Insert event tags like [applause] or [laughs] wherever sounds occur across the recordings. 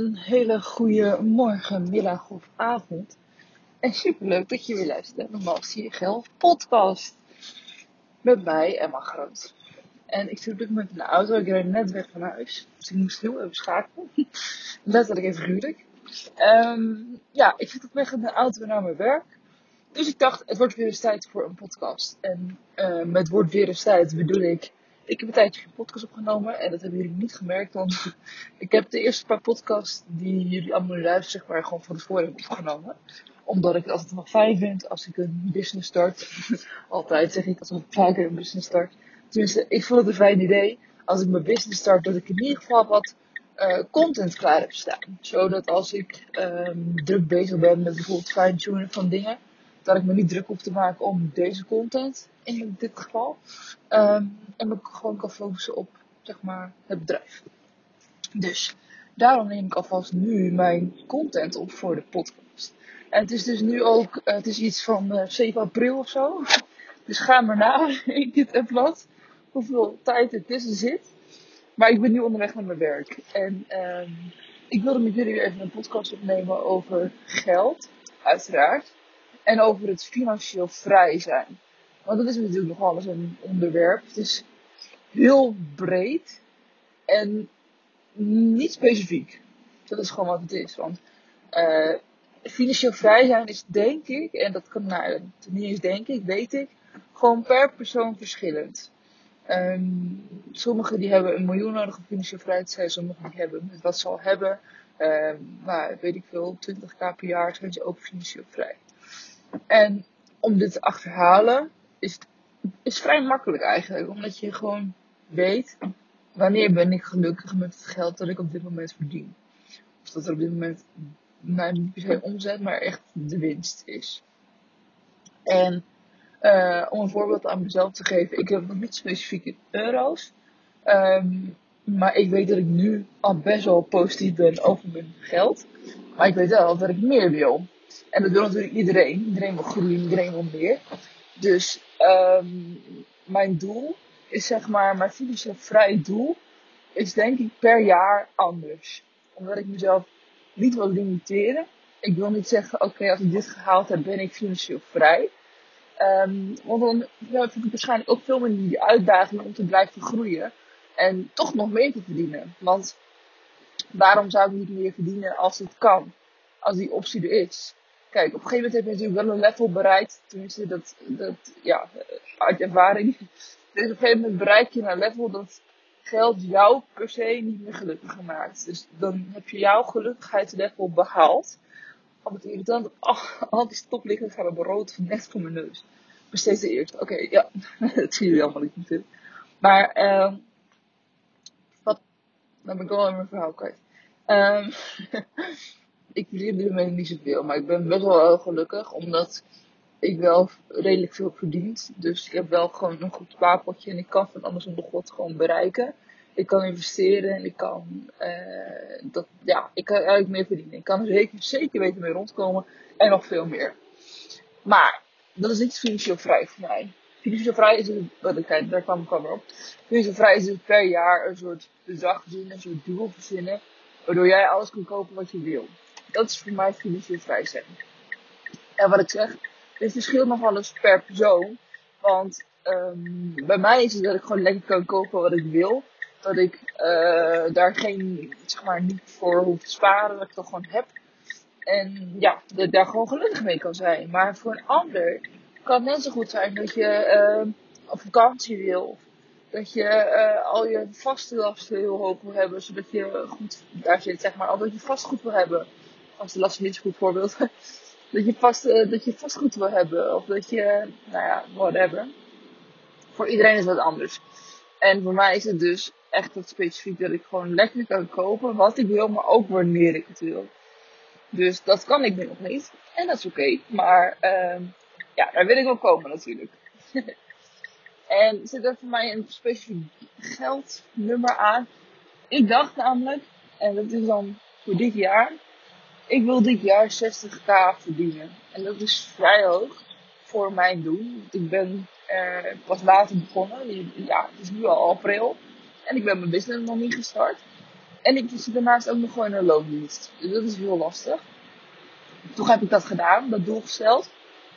Een hele goede morgen, middag of avond. En superleuk dat je weer luistert naar Malsie Gel podcast. Met mij, Emma Groot. En ik zit op dit moment in de auto. Ik rijd net weg van huis. Dus ik moest heel even schakelen. [laughs] Letterlijk even figuurlijk. Um, ja, ik zit op weg in de auto naar mijn werk. Dus ik dacht, het wordt weer eens tijd voor een podcast. En uh, met wordt weer eens tijd bedoel ik ik heb een tijdje geen podcast opgenomen en dat hebben jullie niet gemerkt, want [laughs] ik heb de eerste paar podcasts die jullie allemaal luisteren, zeg maar, gewoon van tevoren heb opgenomen. Omdat ik het altijd nog fijn vind als ik een business start. [laughs] altijd zeg ik als ik vaker een business start. Tenminste, ik vond het een fijn idee als ik mijn business start, dat ik in ieder geval wat uh, content klaar heb staan. Zodat als ik um, druk bezig ben met bijvoorbeeld fine-tunen van dingen, dat ik me niet druk hoef te maken om deze content, in dit geval. Um, en me gewoon kan focussen op, zeg maar, het bedrijf. Dus, daarom neem ik alvast nu mijn content op voor de podcast. En het is dus nu ook, uh, het is iets van uh, 7 april of zo. [laughs] Dus ga maar na [laughs] in dit upload. Hoeveel tijd er tussen zit. Maar ik ben nu onderweg naar mijn werk. En um, ik wilde met jullie even een podcast opnemen over geld. Uiteraard en over het financieel vrij zijn. Want dat is natuurlijk nog alles een onderwerp. Het is heel breed en niet specifiek. Dat is gewoon wat het is. Want uh, financieel vrij zijn is denk ik, en dat kan nou, niet eens denk ik, weet ik, gewoon per persoon verschillend. Um, sommigen die hebben een miljoen nodig om financieel vrij te zijn, sommigen die hebben wat ze al hebben. Um, nou, weet ik veel, 20k per jaar zijn ze ook financieel vrij. En om dit te achterhalen is, is vrij makkelijk eigenlijk. Omdat je gewoon weet wanneer ben ik gelukkig met het geld dat ik op dit moment verdien. Of dat er op dit moment nou, niet per se omzet, maar echt de winst is. En uh, om een voorbeeld aan mezelf te geven, ik heb nog niet specifiek in euro's. Um, maar ik weet dat ik nu al best wel positief ben over mijn geld. Maar ik weet wel dat ik meer wil. En dat wil natuurlijk iedereen. Iedereen wil groeien, iedereen wil meer. Dus um, mijn doel is zeg maar, mijn financieel vrij doel is denk ik per jaar anders. Omdat ik mezelf niet wil limiteren. Ik wil niet zeggen, oké, als ik dit gehaald heb, ben ik financieel vrij. Um, want dan ja, heb ik waarschijnlijk ook veel meer die uitdaging om te blijven groeien. En toch nog meer te verdienen. Want waarom zou ik niet meer verdienen als het kan? Als die optie er is. Kijk, op een gegeven moment heb je natuurlijk wel een level bereikt. Tenminste, dat, dat ja, uit ervaring. Dus op een gegeven moment bereik je een level dat geld jou per se niet meer gelukkiger maakt. Dus dan heb je jouw gelukkigheidslevel behaald. Al het irritant, oh, al die stoplichten gaan op rood van net voor mijn neus. Maar steeds de eerste. Oké, ja, [laughs] dat zien jullie allemaal niet natuurlijk. Maar, uh, wat, dan ben ik wel in mijn verhaal kwijt. Um, [laughs] ik verdien nu moment niet zoveel, maar ik ben best wel heel gelukkig, omdat ik wel redelijk veel verdient. Dus ik heb wel gewoon een goed spaarpotje en ik kan van alles onder God gewoon bereiken. Ik kan investeren en ik kan, uh, dat, ja, ik kan eigenlijk meer verdienen. Ik kan er zeker, zeker weten mee rondkomen en nog veel meer. Maar, dat is niet financieel vrij voor mij. Financieel vrij is wat ik, daar kwam ik al op. Financieel vrij is het per jaar een soort bedrag verzinnen, een soort doel verzinnen. Waardoor jij alles kan kopen wat je wil. Dat is voor mij financieel vrij zijn. En wat ik zeg, dit verschilt nog wel eens per persoon. Want um, bij mij is het dat ik gewoon lekker kan kopen wat ik wil. Dat ik uh, daar geen, zeg maar, niet voor hoef te sparen. Dat ik dat gewoon heb. En ja, dat ik daar gewoon gelukkig mee kan zijn. Maar voor een ander kan het net zo goed zijn dat je uh, op vakantie wil. Dat je uh, al je vaste lasten heel hoog wil hebben. Zodat je goed daar zit, zeg maar. Al dat je vastgoed wil hebben last is niet zo'n goed voorbeeld. [laughs] dat je vast, uh, dat je vastgoed wil hebben. Of dat je, nou ja, whatever. Voor iedereen is dat anders. En voor mij is het dus echt wat specifiek dat ik gewoon lekker kan kopen wat ik wil, maar ook wanneer ik het wil. Dus dat kan ik nu nog niet. En dat is oké. Maar uh, ja, daar wil ik wel komen natuurlijk. [laughs] en zit er voor mij een specifiek geldnummer aan. Ik dacht namelijk, en dat is dan voor dit jaar, ik wil dit jaar 60k verdienen. En dat is vrij hoog voor mijn doen. Ik ben uh, pas later begonnen. Ja, het is nu al april. En ik ben mijn business nog niet gestart. En ik zit daarnaast ook nog gewoon in een loondienst. Dus dat is heel lastig. Toch heb ik dat gedaan, dat doel gesteld.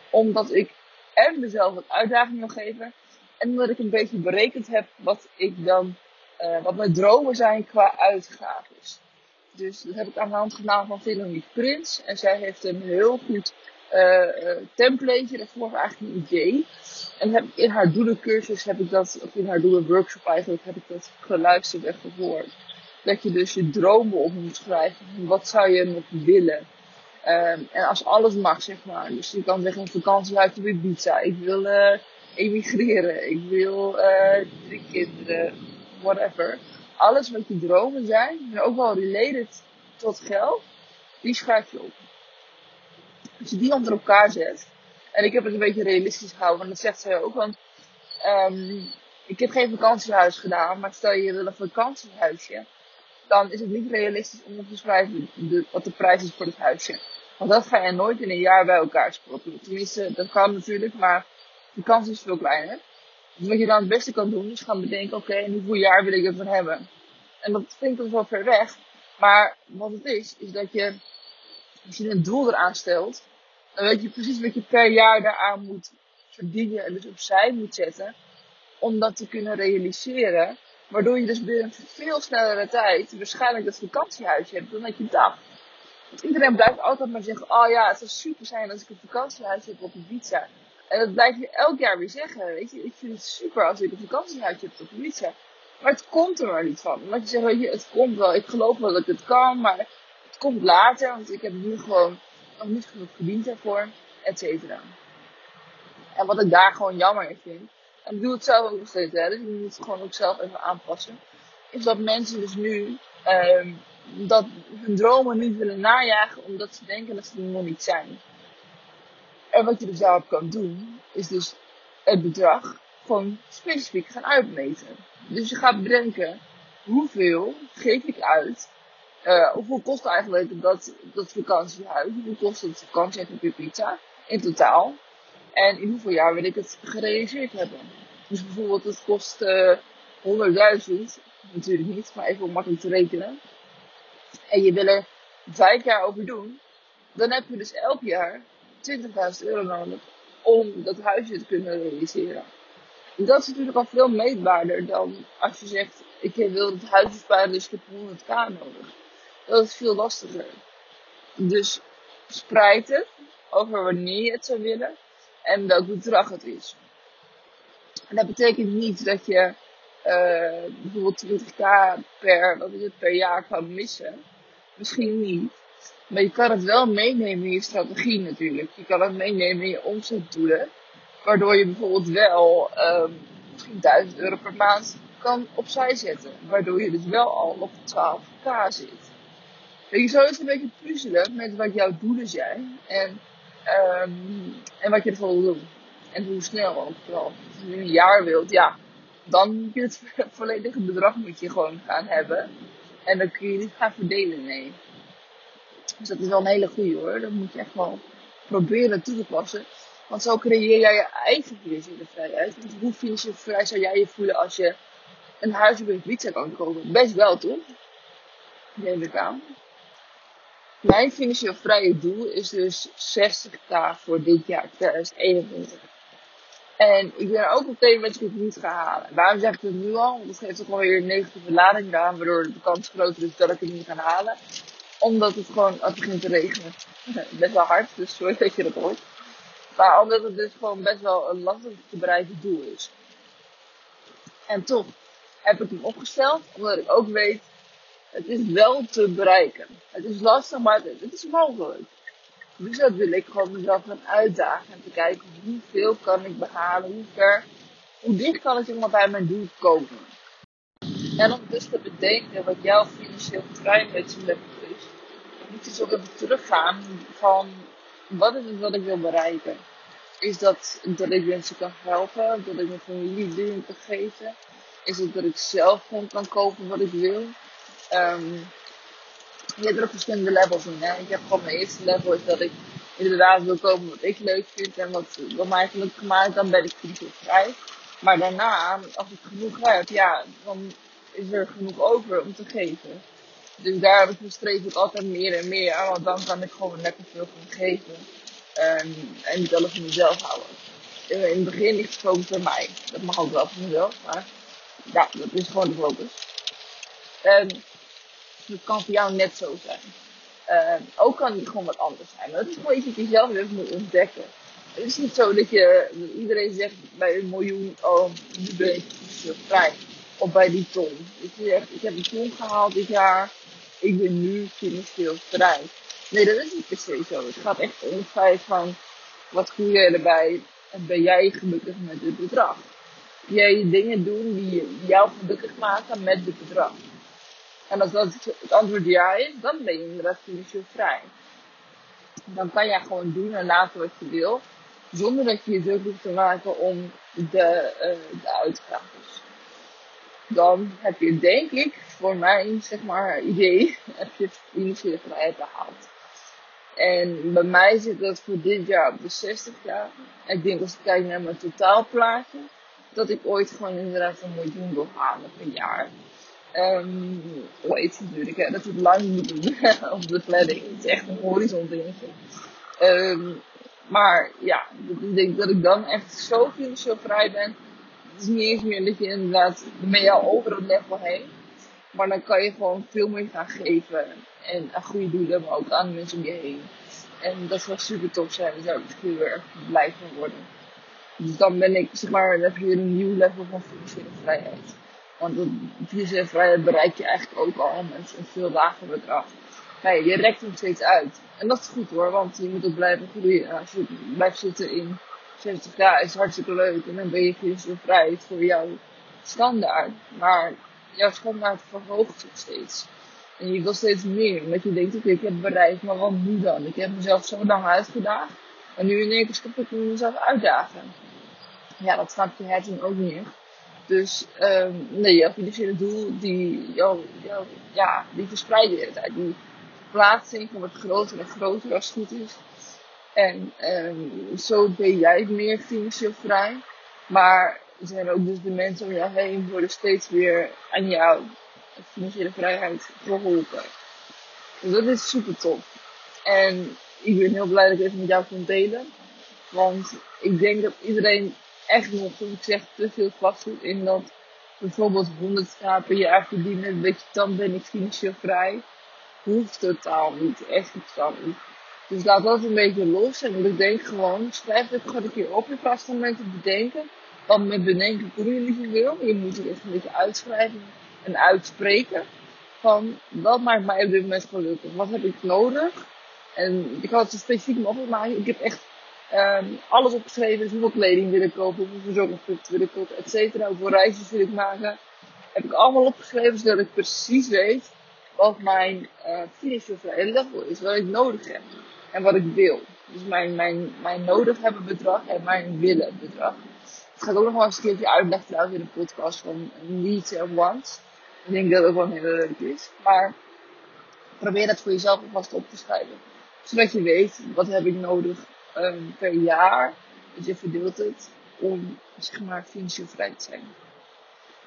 Omdat ik en mezelf een uitdaging wil geven. En omdat ik een beetje berekend heb wat ik dan, uh, wat mijn dromen zijn qua uitgaven. Dus dat heb ik aan de hand gedaan van Veronique Prins. En zij heeft een heel goed uh, template. Dat was eigenlijk een idee. En in haar doelencursus heb ik dat, of in haar doelenworkshop eigenlijk, heb ik dat geluisterd en gehoord. Dat je dus je dromen op moet schrijven. Wat zou je nog willen? Um, en als alles mag, zeg maar. Dus je kan zeggen een vakantie uit de pizza. Ik wil uh, emigreren. Ik wil drie kinderen. Whatever. Alles wat je dromen zijn, en ook wel related tot geld, die schrijf je op. Als je die onder elkaar zet, en ik heb het een beetje realistisch gehouden, want dat zegt zij ook, want um, ik heb geen vakantiehuis gedaan, maar stel je wil een vakantiehuisje, dan is het niet realistisch om op te schrijven de, wat de prijs is voor het huisje. Want dat ga je nooit in een jaar bij elkaar sprokkelen. Tenminste, dat kan natuurlijk, maar de kans is veel kleiner. Dus wat je dan het beste kan doen, is gaan bedenken, oké, okay, hoeveel jaar wil ik ervan hebben? En dat klinkt dan wel ver weg. Maar wat het is, is dat je, als je een doel eraan stelt, dan weet je precies wat je per jaar daaraan moet verdienen en dus opzij moet zetten. Om dat te kunnen realiseren. Waardoor je dus binnen veel snellere tijd waarschijnlijk dat vakantiehuisje hebt dan dat je dacht. Want iedereen blijft altijd maar zeggen, oh ja, het zou super zijn als ik een vakantiehuis heb op Ibiza. En dat blijf je elk jaar weer zeggen, weet je. Ik vind het super als ik een vakantiehuis heb op Ibiza. Maar het komt er maar niet van. Omdat je zegt, weet je, het komt wel. Ik geloof wel dat het kan, maar het komt later. Want ik heb nu gewoon nog niet genoeg verdiend ervoor, et cetera. En wat ik daar gewoon jammer in vind. En ik doe het zelf ook nog steeds, hè. Dus ik moet het gewoon ook zelf even aanpassen. Is dat mensen dus nu, um, dat hun dromen niet willen najagen omdat ze denken dat ze er nog niet zijn. En wat je dus daarop kan doen, is dus het bedrag gewoon specifiek gaan uitmeten. Dus je gaat bedenken, hoeveel geef ik uit? Uh, hoeveel kost eigenlijk dat, dat vakantiehuis? Hoeveel kost het vakantiehuis op pizza in totaal? En in hoeveel jaar wil ik het gerealiseerd hebben? Dus bijvoorbeeld, het kost uh, eh, 100.000, natuurlijk niet, maar even om makkelijk te rekenen. En je wil er vijf jaar over doen, dan heb je dus elk jaar 20.000 euro nodig om dat huisje te kunnen realiseren. En dat is natuurlijk al veel meetbaarder dan als je zegt, ik wil het huis besparen, dus ik heb 100k nodig. Dat is veel lastiger. Dus spreid het over wanneer je het zou willen en welk bedrag het is. En dat betekent niet dat je uh, bijvoorbeeld 20k per, wat het, per jaar kan missen. Misschien niet. Maar je kan het wel meenemen in je strategie natuurlijk. Je kan het meenemen in je omzetdoelen. Waardoor je bijvoorbeeld wel um, misschien 1000 euro per maand kan opzij zetten. Waardoor je dus wel al op 12k zit. Je zou eens een beetje puzzelen met wat jouw doelen zijn. En, um, en wat je ervoor wil doen. En hoe snel ook vooral. Als je een jaar wilt, ja. Dan moet je het [laughs] volledige bedrag moet je gewoon gaan hebben. En dan kun je niet gaan verdelen, nee. Dus dat is wel een hele goede hoor. Dat moet je echt wel proberen toe te passen. Want zo creëer jij je eigen financiële vrijheid. Want hoe financieel vrij zou jij je voelen als je een huis op een pizza kan kopen? Best wel toch? Neem ik aan. Mijn financieel vrije doel is dus 60k voor dit jaar 2021. En ik ben ook op dat ik het niet ga halen. Waarom zeg ik het nu al? Want dat geeft ook wel weer een negatieve lading aan, waardoor de kans groter is dat ik het niet ga halen. Omdat het gewoon, het begint te regenen. [laughs] Best wel hard, dus sorry dat je dat hoort. Maar omdat het dus gewoon best wel een lastig te bereiken doel is. En toch heb ik hem opgesteld, omdat ik ook weet, het is wel te bereiken. Het is lastig, maar het, is mogelijk. Dus dat wil ik gewoon mezelf gaan uitdagen en te kijken hoeveel kan ik behalen, hoe ver, hoe dicht kan ik maar bij mijn doel komen. En om dus te bedenken wat jouw financieel vrijheidslevel is, moet dus ook even teruggaan van wat is het wat ik wil bereiken? Is dat dat ik mensen kan helpen? Dat ik mijn familie dingen kan geven? Is het dat ik zelf gewoon kan kopen wat ik wil? Um, je hebt er ook verschillende levels in. Hè? Ik heb gewoon mijn eerste level is dat ik inderdaad wil kopen wat ik leuk vind en wat, wat mij gelukkig maakt. Dan ben ik vrij. Maar daarna, als ik genoeg heb, ja, dan is er genoeg over om te geven. Dus daar streef ik altijd meer en meer aan, want dan kan ik gewoon lekker veel van geven. En niet alles van mezelf houden. In het begin ligt het focus bij mij. Dat mag ook wel van mezelf, maar ja, dat is gewoon de focus. En dat kan voor jou net zo zijn. Ook kan die gewoon wat anders zijn. Maar dat is gewoon iets wat je zelf moet ontdekken. Het is niet zo dat je, iedereen zegt bij een miljoen, oh, nu ben ik vrij. Of bij die ton. Je zegt, ik heb een ton gehaald dit jaar, ik ben nu financieel vrij. Nee, dat is niet per se zo. Het gaat echt om het feit van, wat doe je erbij en ben jij gelukkig met dit bedrag? Jij dingen doen die jou gelukkig maken met dit bedrag. En als dat het antwoord ja is, dan ben je inderdaad financieel vrij. Dan kan jij gewoon doen en laten wat je wil, zonder dat je je druk hoeft te maken om de, uh, uitgaven. Dan heb je, denk ik, voor mijn zeg maar, idee, [laughs] heb je financiële vrijheid behaald. En bij mij zit dat voor dit jaar op de 60 jaar. Ik denk als ik kijk naar mijn totaalplaatje, dat ik ooit gewoon inderdaad een miljoen wil halen per jaar. Um, natuurlijk, hè, dat het lang moet doen [laughs] op de planning. Het is echt een horizon dingetje. Um, maar ja, ik denk dat ik dan echt zo financieel vrij ben. Het is niet eens meer dat je inderdaad, dan ben je al over het level heen. Maar dan kan je gewoon veel meer gaan geven. En een goede doelen, maar ook aan mensen om je heen. En dat zou super tof zijn. Daar zou ik heel erg blij van worden. Dus dan ben ik, zeg maar, dan heb je een nieuw level van financiële vrijheid. Want financiële vrijheid bereik je eigenlijk ook al met een veel lager bedrag. Je rekt hem steeds uit. En dat is goed hoor, want je moet ook blijven groeien. Als je blijft zitten in 70 jaar is hartstikke leuk. En dan ben je financieel vrij voor jouw standaard. Maar jouw standaard verhoogt zich steeds. En je wil steeds meer, omdat je denkt, oké, ik heb bereikt, maar wat nu dan? Ik heb mezelf zo lang uitgedaagd. En nu in één keer ik mezelf uitdagen. Ja, dat snap je hersenen ook niet. Dus um, nee, jouw financiële doel, die, jouw, ja, die hele tijd. Die verplaatsing wordt groter en groter als het goed is. En um, zo ben jij meer financieel vrij. Maar zijn ook dus de mensen om jou heen worden steeds weer aan jou financiële vrijheid geholpen. Dus dat is super tof. En ik ben heel blij dat ik even met jou kon delen. Want ik denk dat iedereen echt nog, zoals ik zeg, te veel vastgoed in dat bijvoorbeeld 100 k per jaar verdienen, weet je, dan ben ik financieel vrij. Hoeft totaal niet, echt totaal niet. Dus laat dat een beetje los en ik denk gewoon, schrijf het gewoon een keer op in plaats van mensen bedenken. Want met bedenken kun je niet zoveel. Je moet het echt een beetje uitschrijven en uitspreken. Van wat maakt mij op dit moment gelukkig? Wat heb ik nodig? En ik had het specifiek opgemaakt. Ik heb echt um, alles opgeschreven. Dus hoeveel kleding wil ik kopen, hoeveel verzorgingsproducten wil ik kopen, et cetera. Hoeveel reisjes wil ik maken. Heb ik allemaal opgeschreven zodat ik precies weet wat mijn uh, financieel vrije level is. Wat ik nodig heb. En wat ik wil. Dus mijn, mijn, mijn nodig hebben bedrag en mijn willen bedrag. Het gaat ook nog wel eens een keertje uitleggen trouwens in de podcast van needs and wants. Ik denk dat het ook wel heel leuk is. Maar probeer dat voor jezelf alvast op te schrijven. Zodat je weet, wat heb ik nodig um, per jaar. Dat je verdeelt het om, zeg financieel vrij te zijn.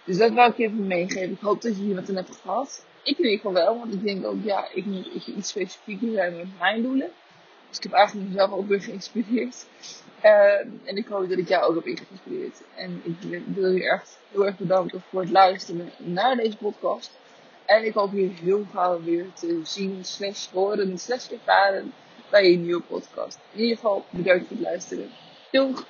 Dus dat wou ik even meegeven. Ik hoop dat je hier wat aan hebt gehad. Ik in ieder geval wel, want ik denk ook, ja, ik moet iets specifieker zijn met mijn doelen. Dus ik heb eigenlijk mezelf ook weer geïnspireerd. Uh, en ik hoop dat ik jou ook heb geïnspireerd. En ik wil je echt heel erg bedanken voor het luisteren naar deze podcast. En ik hoop je heel gauw weer te zien, slash horen, slash ervaren bij een nieuwe podcast. In ieder geval, bedankt voor het luisteren. Doeg!